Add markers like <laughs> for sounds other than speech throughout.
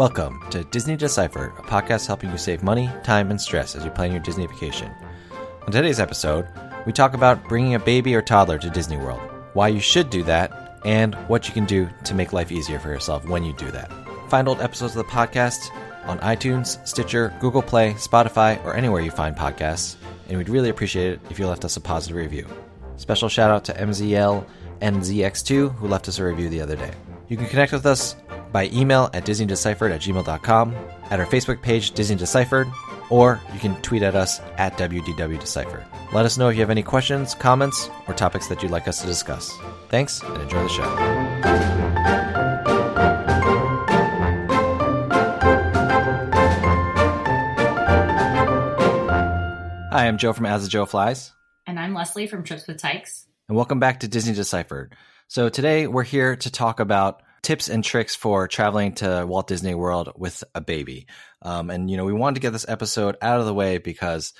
Welcome to Disney Decipher, a podcast helping you save money, time, and stress as you plan your Disney vacation. On today's episode, we talk about bringing a baby or toddler to Disney World, why you should do that, and what you can do to make life easier for yourself when you do that. Find old episodes of the podcast on iTunes, Stitcher, Google Play, Spotify, or anywhere you find podcasts, and we'd really appreciate it if you left us a positive review. Special shout out to MZL and ZX2 who left us a review the other day. You can connect with us by email at disneydeciphered at gmail.com, at our Facebook page, Disney Deciphered, or you can tweet at us at WDWDeciphered. Let us know if you have any questions, comments, or topics that you'd like us to discuss. Thanks, and enjoy the show. Hi, I'm Joe from As the Joe Flies. And I'm Leslie from Trips with Tykes. And welcome back to Disney Deciphered. So today we're here to talk about tips and tricks for traveling to Walt Disney World with a baby. Um, and, you know, we wanted to get this episode out of the way because,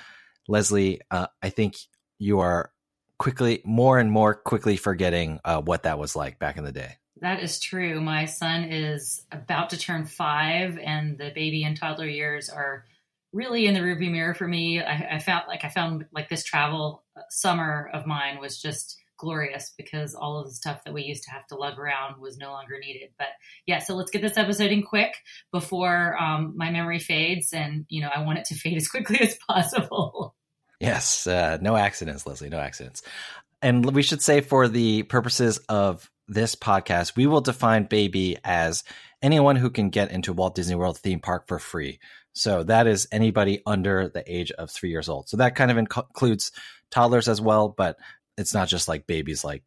Leslie, uh, I think you are quickly, more and more quickly forgetting uh, what that was like back in the day. That is true. My son is about to turn five, and the baby and toddler years are really in the rearview mirror for me. I, I found like I found like this travel summer of mine was just glorious because all of the stuff that we used to have to lug around was no longer needed. But yeah, so let's get this episode in quick before um, my memory fades, and you know I want it to <laughs> fade as quickly as possible. Yes, uh, no accidents, Leslie, no accidents. And we should say for the purposes of this podcast, we will define baby as anyone who can get into Walt Disney World theme park for free. So that is anybody under the age of three years old. So that kind of includes toddlers as well, but it's not just like babies, like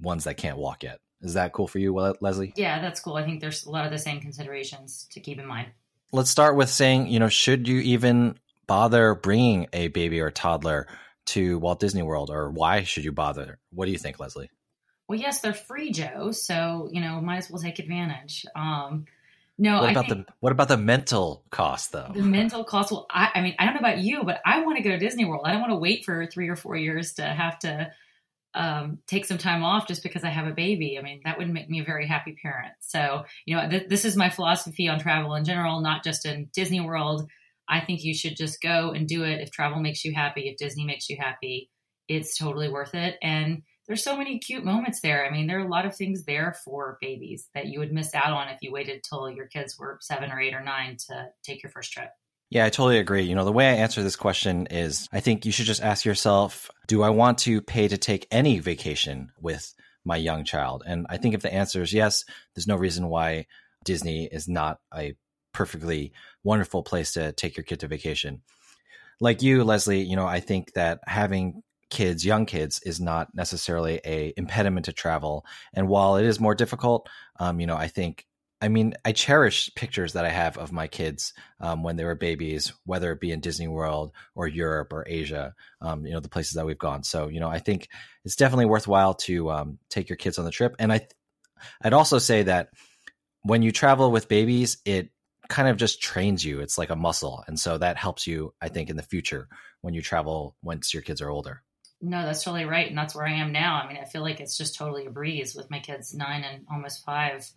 ones that can't walk yet. Is that cool for you, Leslie? Yeah, that's cool. I think there's a lot of the same considerations to keep in mind. Let's start with saying, you know, should you even bother bringing a baby or toddler to Walt Disney World, or why should you bother? What do you think, Leslie? Well, yes, they're free, Joe. So you know, might as well take advantage. Um, no, what I about the what about the mental cost though? the mental cost. Well, I, I mean, I don't know about you, but I want to go to Disney World. I don't want to wait for three or four years to have to um, take some time off just because I have a baby. I mean, that would make me a very happy parent. So, you know, th- this is my philosophy on travel in general, not just in Disney World. I think you should just go and do it if travel makes you happy, if Disney makes you happy. It's totally worth it. And there's so many cute moments there. I mean, there are a lot of things there for babies that you would miss out on if you waited till your kids were seven or eight or nine to take your first trip. Yeah, I totally agree. You know, the way I answer this question is I think you should just ask yourself, do I want to pay to take any vacation with my young child? And I think if the answer is yes, there's no reason why Disney is not a perfectly wonderful place to take your kid to vacation. Like you, Leslie, you know, I think that having kids, young kids, is not necessarily a impediment to travel. And while it is more difficult, um, you know, I think I mean, I cherish pictures that I have of my kids um, when they were babies, whether it be in Disney World or Europe or Asia, um, you know, the places that we've gone. So, you know, I think it's definitely worthwhile to um, take your kids on the trip. And I, I'd also say that when you travel with babies, it kind of just trains you. It's like a muscle, and so that helps you, I think, in the future when you travel once your kids are older. No, that's totally right. And that's where I am now. I mean, I feel like it's just totally a breeze with my kids nine and almost five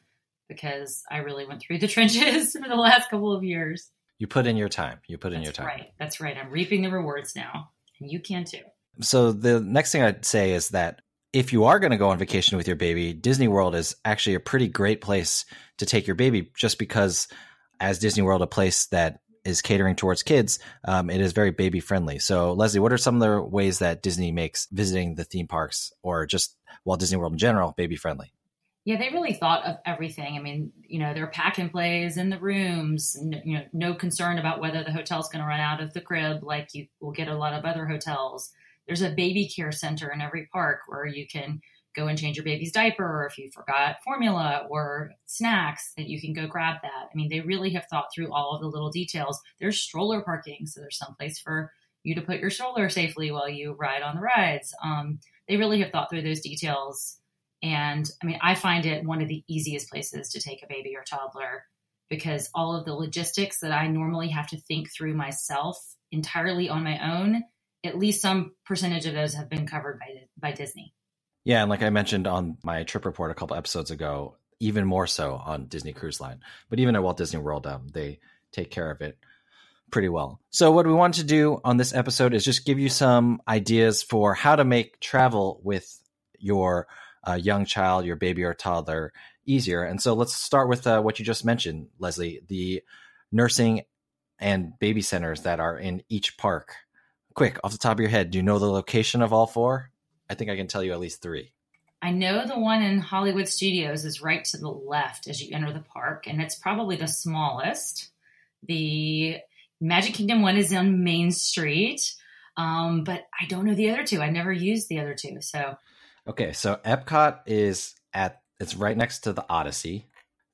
because I really went through the <laughs> trenches for the last couple of years. You put in your time. You put in your time. That's right. That's right. I'm reaping the rewards now. And you can too. So the next thing I'd say is that if you are going to go on vacation with your baby, Disney World is actually a pretty great place to take your baby just because as Disney World, a place that is catering towards kids, um, it is very baby friendly. So Leslie, what are some of the ways that Disney makes visiting the theme parks or just Walt Disney World in general baby friendly? Yeah, they really thought of everything. I mean, you know, there are pack and plays in the rooms, you know, no concern about whether the hotel's going to run out of the crib like you will get a lot of other hotels. There's a baby care center in every park where you can go and change your baby's diaper or if you forgot formula or snacks that you can go grab that. I mean, they really have thought through all of the little details. There's stroller parking, so there's some place for you to put your stroller safely while you ride on the rides. Um, they really have thought through those details and I mean, I find it one of the easiest places to take a baby or toddler because all of the logistics that I normally have to think through myself entirely on my own, at least some percentage of those have been covered by by Disney. Yeah, and like I mentioned on my trip report a couple episodes ago, even more so on Disney Cruise Line. But even at Walt Disney World, um, they take care of it pretty well. So, what we want to do on this episode is just give you some ideas for how to make travel with your a young child, your baby or toddler easier. And so let's start with uh, what you just mentioned, Leslie, the nursing and baby centers that are in each park. Quick, off the top of your head, do you know the location of all four? I think I can tell you at least three. I know the one in Hollywood Studios is right to the left as you enter the park, and it's probably the smallest. The Magic Kingdom one is on Main Street, um, but I don't know the other two. I never used the other two, so Okay, so Epcot is at it's right next to the Odyssey,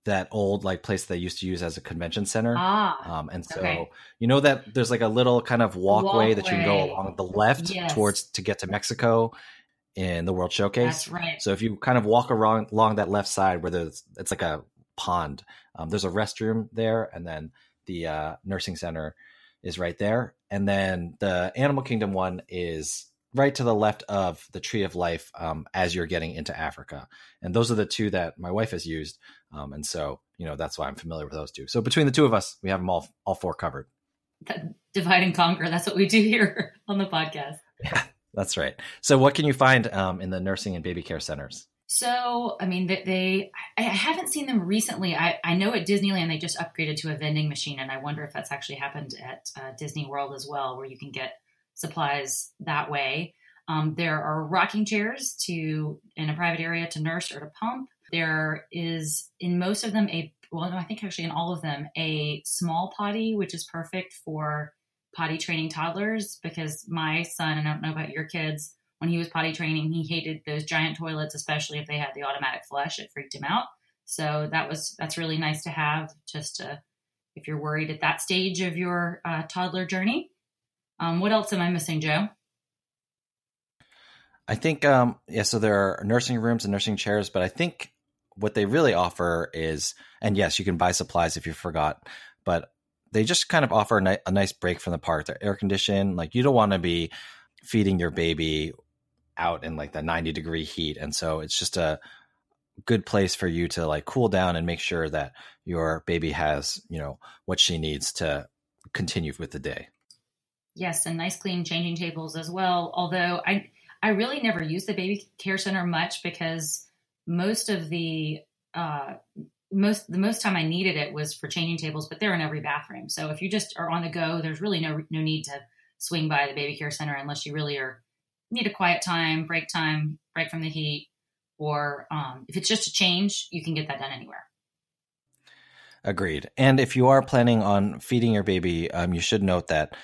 that old like place they used to use as a convention center. Ah, um, and so okay. you know that there's like a little kind of walkway, walkway. that you can go along the left Yes. towards to get to Mexico in the World Showcase. that's right. So if you kind of walk around along that left side where there's it's like a pond, um, there's a restroom there, and then the uh, nursing center is right there, and then the Animal Kingdom one is right to the left of the Tree of Life um, as you're getting into Africa, and those are the two that my wife has used, um, and so you know that's why I'm familiar with those two. So between the two of us, we have them all all four covered. That- divide and conquer. That's what we do here <laughs> on the podcast. Yeah, That's right. So what can you find um, in the nursing and baby care centers? So, I mean, they, they I haven't seen them recently. I, I know at Disneyland they just upgraded to a vending machine, and I wonder if that's actually happened at uh, Disney World as well, where you can get supplies that way. Um, there are rocking chairs to in a private area to nurse or to pump. There is in most of them a well, no, I think actually in all of them a small potty, which is perfect for potty training toddlers. Because my son, and I don't know about your kids, when he was potty training, he hated those giant toilets, especially if they had the automatic flush. It freaked him out. So that was that's really nice to have, just to if you're worried at that stage of your uh, toddler journey. Um, what else am I missing, Joe? I think, um, yeah, so there are nursing rooms and nursing chairs, but I think what they really offer is, and yes, you can buy supplies if you forgot, but they just kind of offer a, ni- a nice break from the park. They're air conditioned. Like you don't want to be feeding your baby out in like the 90 degree heat. And so it's just a good place for you to like cool down and make sure that your baby has, you know, what she needs to continue with the day. Yes, and nice clean changing tables as well. Although I I really never use the baby care center much because most of the uh, most the most time I needed it was for changing tables, but they're in every bathroom. So if you just are on the go, there's really no no need to swing by the baby care center unless you really are need a quiet time, break time, break from the heat, or um, if it's just a change, you can get that done anywhere. Agreed. And if you are planning on feeding your baby, um, you should note that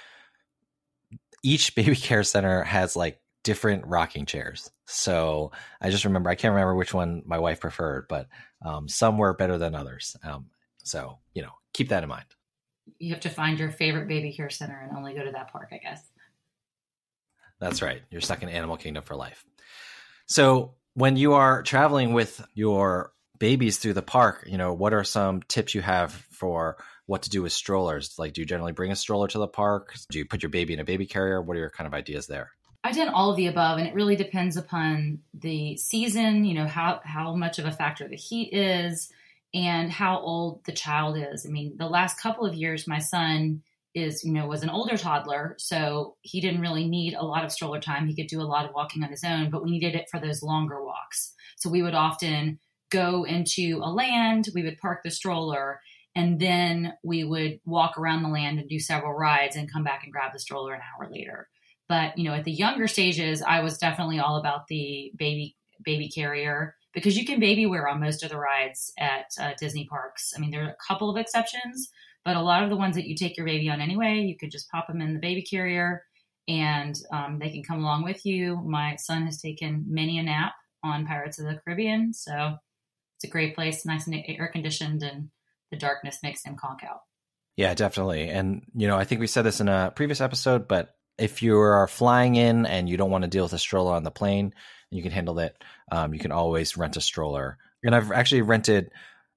each baby <laughs> care center has like different rocking chairs. So I just remember, I can't remember which one my wife preferred, but um, some were better than others. Um, so, you know, keep that in mind. You have to find your favorite baby care center and only go to that park, I guess. That's right. You're stuck in Animal Kingdom for life. So when you are traveling with your babies through the park, you know, what are some tips you have for what to do with strollers? Like, do you generally bring a stroller to the park? Do you put your baby in a baby carrier? What are your kind of ideas there? I've done all of the above, and it really depends upon the season. You know how how much of a factor the heat is, and how old the child is. I mean, the last couple of years, my son is you know was an older toddler, so he didn't really need a lot of stroller time. He could do a lot of walking on his own, but we needed it for those longer walks. So we would often go into a land, we would park the stroller, and then we would walk around the land and do several rides and come back and grab the stroller an hour later. But you know, at the younger stages, I was definitely all about the baby baby carrier because you can baby wear on most of the rides at uh, Disney parks. I mean, there are a couple of exceptions, but a lot of the ones that you take your baby on anyway, you could just pop them in the baby carrier and um, they can come along with you. My son has taken many a nap on Pirates of the Caribbean, so it's a great place, nice and air conditioned, and the darkness makes him conk out. Yeah, definitely. And, you know, I think we said this in a previous episode, but if you are flying in and you don't want to deal with a stroller on the plane and you can handle it, um, you can always rent a stroller. And I've actually rented,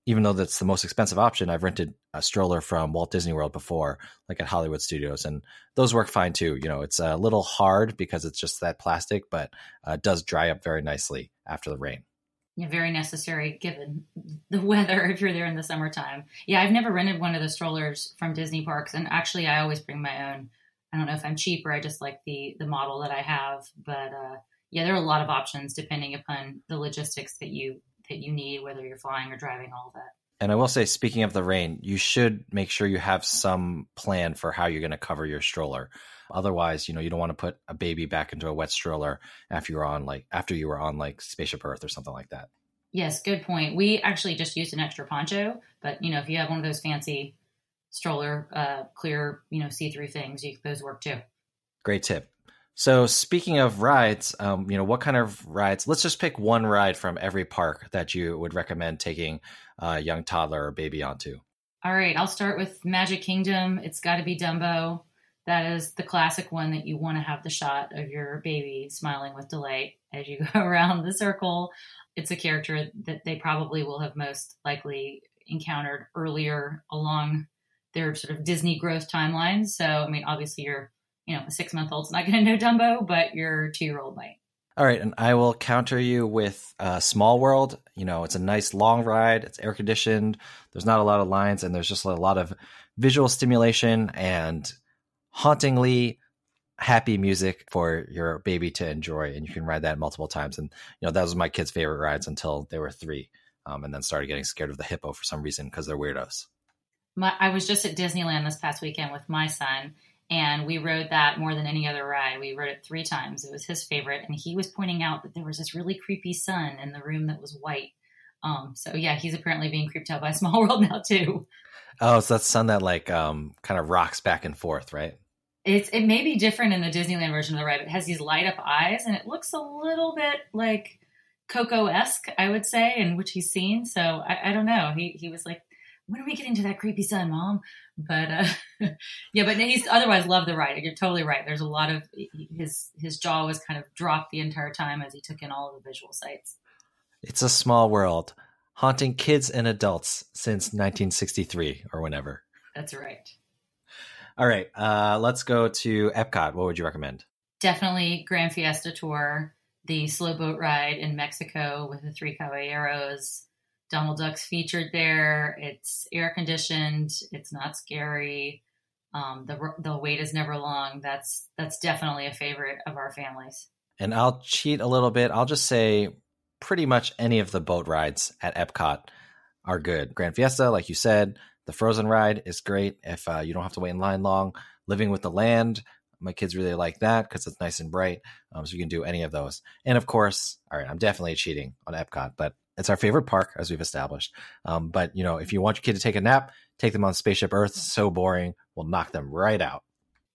even though that's the most expensive option, I've rented a stroller from Walt Disney World before, like at Hollywood Studios, and those work fine too. You know, it's a little hard because it's just that plastic, but uh, does dry up very nicely after the rain very necessary given the weather <laughs> if you're there in the summertime. Yeah, I've never rented one of the strollers from Disney parks, and actually, I always bring my own. I don't know if I'm cheap or I just like the the model that I have, but uh, yeah, there are a lot of options depending upon the logistics that you that you need, whether you're flying or driving, all of that. And I will say, speaking of the rain, you should make sure you have some plan for how you're going to cover your stroller. Otherwise, you know, you don't want to put a baby back into a wet stroller after you're on like after you were on like Spaceship Earth or something like that. Yes, good point. We actually just used an extra poncho, but you know, if you have one of those fancy stroller, uh, clear, you know, see-through things, you, those work too. Great tip. So speaking of rides, um, you know, what kind of rides? Let's just pick one ride from every park that you would recommend taking a young toddler or baby onto. All right, I'll start with Magic Kingdom. It's got to be Dumbo. That is the classic one that you want to have the shot of your baby smiling with delight as you <laughs> go around the circle. It's a character that they probably will have most likely encountered earlier along their sort of Disney growth timeline. So, I mean, obviously, your you know a six month old's not going <laughs> to know Dumbo, but your two year old might. All right, and I will counter you with uh, Small World. You know, it's a nice long ride. It's air conditioned. There's not a lot of lines, and there's just a lot of visual stimulation and hauntingly happy music for your baby to enjoy and you can ride that multiple times. And you know that was my kids favorite rides until they were three um, and then started getting scared of the hippo for some reason because they're weirdos. My, i was just at disneyland this past weekend with my son and we rode that more than any other ride. We rode it three times. It was his favorite and he was pointing out that there was this really creepy sun in the room that was white. Um, so yeah he's apparently being creeped out by <laughs> small world now too. Oh so that's sun that like um, kind of rocks back and forth right it's it may be different in the Disneyland version of the ride. It has these light up eyes, and it looks a little bit like Coco esque, I would say, in which he's seen. So I, I, don't know. He he was like, "When are we getting to that creepy sun, mom?" But uh, <laughs> yeah, but he's otherwise loved the ride. You're totally right. There's a lot of his his jaw was kind of dropped the entire time as he took in all of the visual sights. It's a small world, haunting kids and adults since 1963 or whenever. That's right. All right, uh, let's go to Epcot. What would you recommend? Definitely Grand Fiesta Tour, the slow boat ride in Mexico with the three caballeros. Donald Duck's featured there. It's air conditioned. It's not scary. Um, the the wait is never long. That's that's definitely a favorite of our families. And I'll cheat a little bit. I'll just say pretty much any of the boat rides at Epcot are good. Grand Fiesta, like you said, the Frozen ride is great if uh, you don't have to wait in line long. Living with the Land, my kids really like that because it's nice and bright. Um, so you can do any of those. And of course, all right, I'm definitely cheating on Epcot, but it's our favorite park as we've established. Um, but you know, if you want your kid to take a nap, take them on Spaceship Earth. So boring, we'll knock them right out.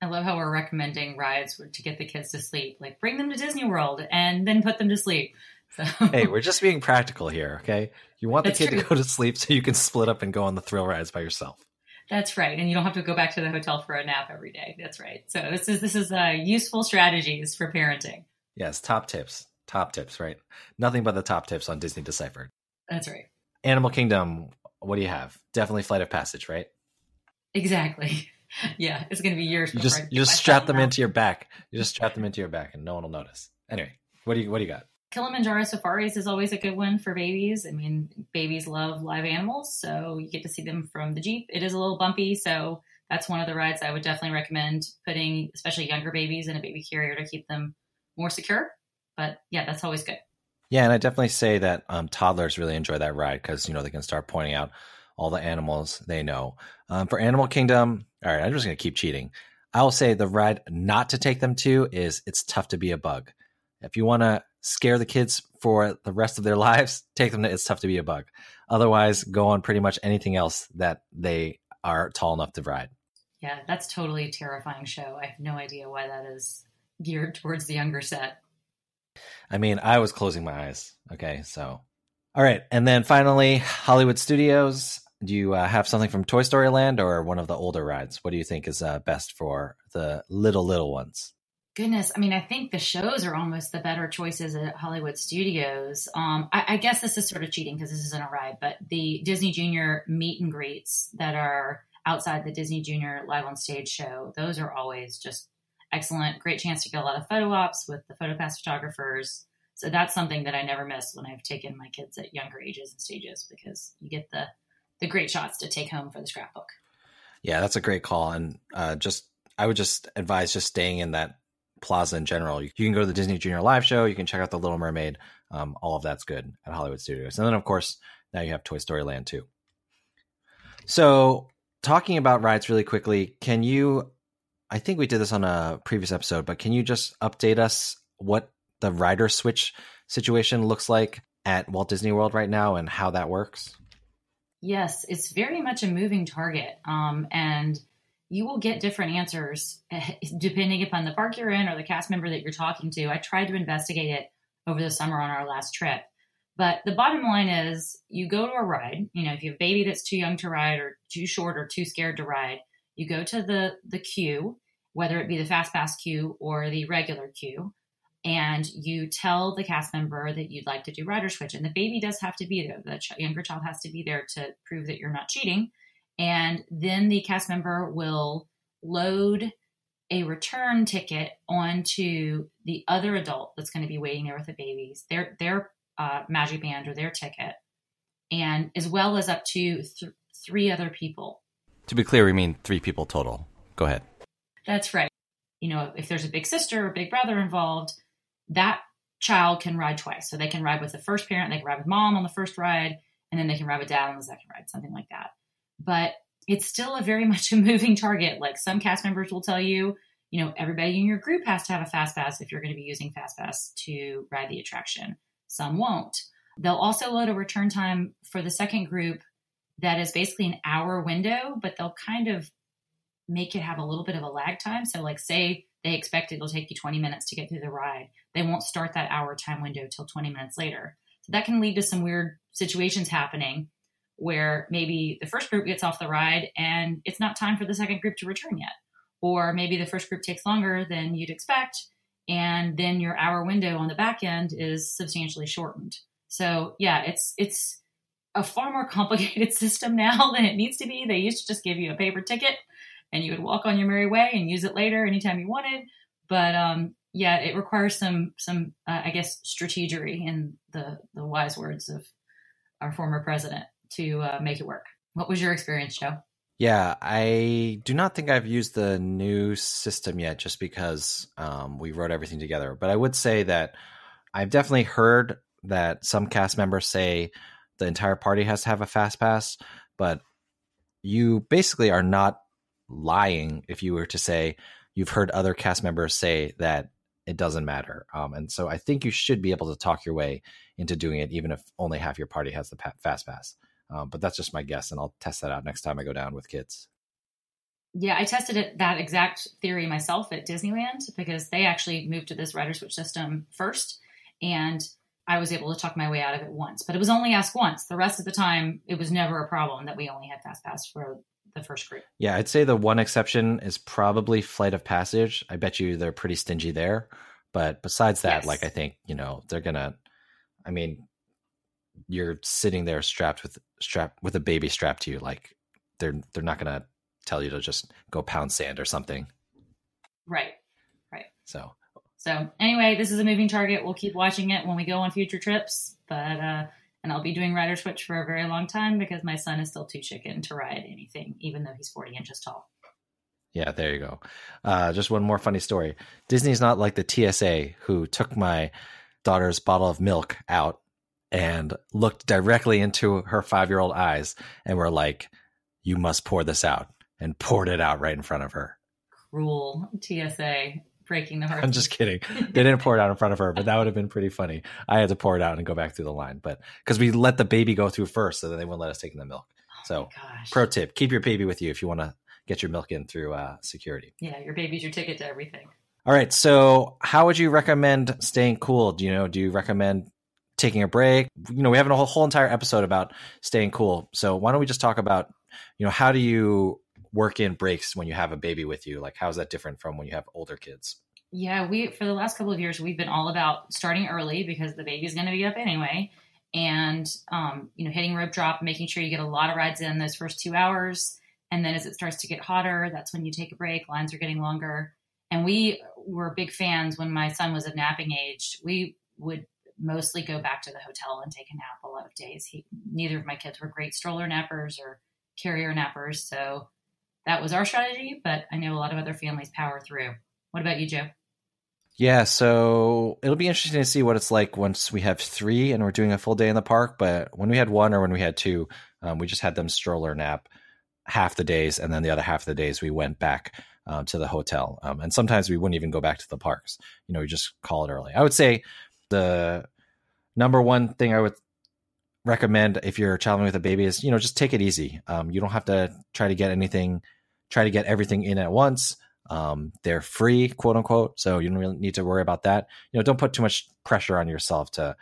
I love how we're recommending rides to get the kids to sleep. Like bring them to Disney World and then put them to sleep. So. hey, we're just being practical here, okay? You want the kid true. to go to sleep so you can split up and go on the thrill rides by yourself. That's right, and you don't have to go back to the hotel for a nap every day. That's right. So this is this is uh, useful strategies for parenting. Yes, top tips, top tips. Right, nothing but the top tips on Disney Deciphered. That's right. Animal Kingdom. What do you have? Definitely Flight of Passage, right? Exactly. <laughs> Yeah, it's going to be years. You just you just strap them into your back. You just strap them into your back, and no one will notice. Anyway, what do you what do you got? Kilimanjaro safaris is always a good one for babies. I mean, babies love live animals, so you get to see them from the Jeep. It is a little bumpy, so that's one of the rides I would definitely recommend putting, especially younger babies, in a baby carrier to keep them more secure. But yeah, that's always good. Yeah, and I definitely say that um, toddlers really enjoy that ride because you know they can start pointing out all the animals they know. Um, for Animal Kingdom, all right, I'm just going to keep cheating. I will say the ride not to take them to is it's tough to be a bug. If you want to scare the kids for the rest of their <laughs> lives, take them to It's Tough to Be a Bug. Otherwise, go on pretty much anything else that they are tall enough to ride. Yeah, that's totally a terrifying show. I have no idea why that is geared towards the younger set. I mean, I was closing my eyes. Okay, so. All right. And then finally, Hollywood Studios. Do you uh, have something from Toy Story Land or one of the older rides? What do you think is uh, best for the little, little ones? Goodness, I mean, I think the shows are almost the better choices at Hollywood Studios. Um, I, I guess this is sort of cheating because this isn't a ride, but the Disney Junior meet and greets that are outside the Disney Junior Live on Stage show, those are always just excellent. Great chance to get a lot of photo ops with the PhotoPass photographers. So that's something that I never miss when I've taken my kids at younger ages and stages because you get the the great shots to take home for the scrapbook. Yeah, that's a great call, and uh, just I would just advise just staying in that plaza in general. You, can go to the Disney Junior Live show. You can check out the Little Mermaid. Um, all of that's good at Hollywood Studios, and then of course now you have Toy Story Land too. So talking about rides really quickly, can you? I think we did this on a previous episode, but can you just update us what the rider switch situation looks like at Walt Disney World right now and how that works? Yes, it's very much a moving target. Um, and you will get different answers eh, depending upon the park you're in or the cast member that you're talking to. I tried to investigate it over the summer on our last trip. But the bottom line is you go to a ride, you know, if you have a baby that's too young to ride or too short or too scared to ride, you go to the the queue, whether it be the fast pass queue or the regular queue, and you tell the cast member that you'd like to do rider switch. And the baby does have to be there. The ch- younger child has to be there to prove that you're not cheating and then the cast member will load a return ticket onto the other adult that's going to be waiting there with the babies, their their uh, magic band or their ticket, and as well as up to th- three other people. To be clear, we mean three people total. Go ahead. That's right. You know, if there's a big sister or big brother involved, that child can ride twice. So they can ride with the first parent, they can ride with mom on the first ride, and then they can ride with dad on the second ride, something like that but it's still a very <laughs> much a moving target. Like some cast members will tell you, you know, everybody in your group has to have a fast pass if you're going to be using fast pass to ride the attraction. Some won't. They'll also load a return time for the second group that is basically an hour window, but they'll kind of make it have a little bit of a lag time. So, like, say they expect it'll take you 20 minutes to get through the ride, they won't start that hour time window till 20 minutes later. So, that can lead to some weird situations happening where maybe the first group gets off the ride and it's not time for the second group to return yet. Or maybe the first group takes longer than you'd expect, and then your hour window on the back end is substantially shortened. So yeah, it's it's a far more <laughs> complicated system now than it needs to be. They used to just give you a paper ticket and you would walk on your merry way and use it later anytime you wanted. But um, yeah, it requires some some uh, I guess strategery in the the wise words of our former president to uh, make it work. What was your experience, Joe? Yeah, I do not think I've used the new system yet just because um, we wrote everything together. But I would say that I've definitely heard that some cast members say the entire party has to have a fast pass, but you basically are not lying if you were to say you've heard other cast members say that it doesn't matter. Um, and so I think you should be able to talk your way into doing it, even if only half your party has the fast pass. Um, but that's just my guess, and I'll test that out next time I go down with kids. Yeah, I tested it that exact theory myself at Disneyland because they actually moved to this rider switch system first, and I was able to talk my way out of it once. But it was only asked once. The rest of the time, it was never a problem that we only had fast pass for the first group. Yeah, I'd say the one exception is probably Flight of Passage. I bet you they're pretty stingy there. But besides that, yes. like I think you know they're gonna. I mean, you're sitting there strapped with strap with a baby strapped to you like they're they're not going to tell you to just go pound sand or something right right so so anyway this is a moving target we'll keep watching it when we go on future trips but uh and I'll be doing rider switch for a very long time because my son is still too chicken to ride anything, even though he's 40 inches tall. Yeah, there you go. Uh, just one more funny story. Disney's not like the TSA who took my daughter's bottle of milk out and looked directly into her five year old eyes and were like, You must pour this out, and poured it out right in front of her. Cruel TSA breaking the heart. I'm just kidding. They didn't pour it out in front of her, but that would have been pretty funny. I had to pour it out and go back through the line, but because we let the baby go through first, so that they wouldn't let us take in the milk. Oh So, pro tip: keep your baby with you if you want to get your milk in through uh, security. yeah, your baby's your ticket to everything. All right. So, how would you recommend staying cool? Do you know? Do you recommend taking a break? You know, we have a whole, whole entire episode about staying cool. So, why don't we just talk about, you know, how do you work in breaks when you have a baby with you? Like, how is that different from when you have older kids? Yeah, we for the last couple of years we've been all about starting early because the baby's going to be up anyway, and um, you know hitting rope drop, making sure you get a lot of rides in those first two hours, and then as it starts to get hotter, that's when you take a break. Lines are getting longer, and we were big fans when my son was of napping age. We would mostly go back to the hotel and take a nap a lot of days. He, neither of my kids were great stroller nappers or carrier nappers, so that was our strategy. But I know a lot of other families power through. What about you, Joe? Yeah, so it'll be interesting to see what it's like once we have three and we're doing a full day in the park. But when we had one or when we had two, um, we just had them stroller nap half the days, and then the other half of the days we went back um, to the hotel. Um, and sometimes we wouldn't even go back to the parks. You know, we just call it early. I would say the number one thing I would recommend if you're traveling with a baby is you know just take it easy. Um, you don't have to try to get anything, try to get everything in at once. Um, they're free, quote unquote, so you don't really need to worry about that. You know, don't put too much pressure on yourself to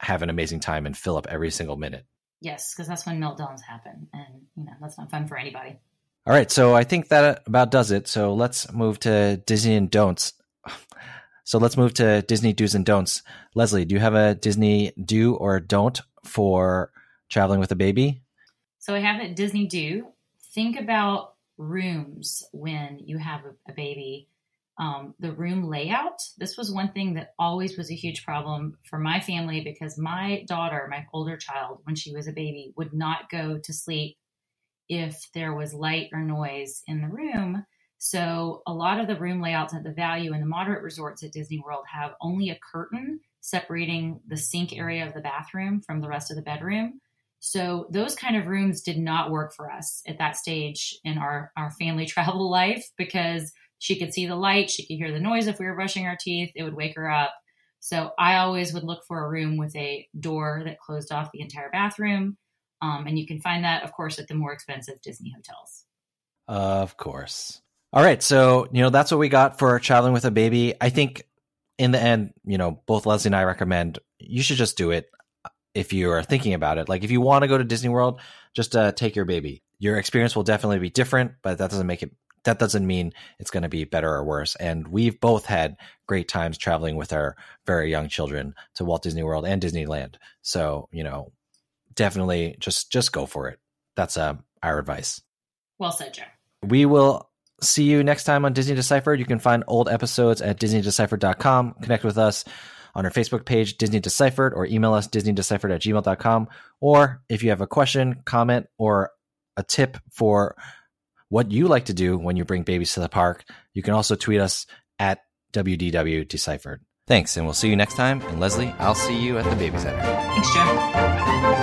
have an amazing time and fill up every single minute. Yes, because that's when meltdowns happen, and you know that's not fun for anybody. All right, so I think that about does it. So let's move to Disney and don'ts. So let's move to Disney do's and don'ts. Leslie, do you have a Disney do or don't for traveling with a baby? So I have a Disney do. Think about rooms when you have a, baby. Um, the room layout. This was one thing that always was a huge problem for my family because my daughter, my older child, when she was a baby, would not go to sleep if there was light or noise in the room. So a lot of the room layouts at the value and the moderate resorts at Disney World have only a curtain separating the sink area of the bathroom from the rest of the bedroom. So those kind of rooms did not work for us at that stage in our, our family <laughs> travel life because she could see the light, she could hear the noise if we were brushing our teeth, it would wake her up. So I always would look for a room with a door that closed off the entire bathroom. Um, and you can find that, of course, at the more expensive Disney hotels. Of course. All right, so you know that's what we got for traveling with a baby. I think in the end, you know, both Leslie and I recommend you should just do it if you are thinking about it. Like if you want to go to Disney World, just uh, take your baby. Your experience will definitely be different, but that doesn't make it. That doesn't mean it's going to be better or worse. And we've both had great times traveling with our very young children to Walt Disney World and Disneyland. So you know, definitely just just go for it. That's uh, our advice. Well said, Joe. We will see you next time on Disney Deciphered. You can find old episodes at disneydeciphered.com. Connect with us on our Facebook page, Disney Deciphered, or email us, disneydeciphered at gmail.com. Or if you have a question, comment, or a tip for what you like to do when you bring babies to the park, you can also tweet us at WDW Deciphered. Thanks, and we'll see you next time. And Leslie, I'll see you at the baby center. Thanks, Joe.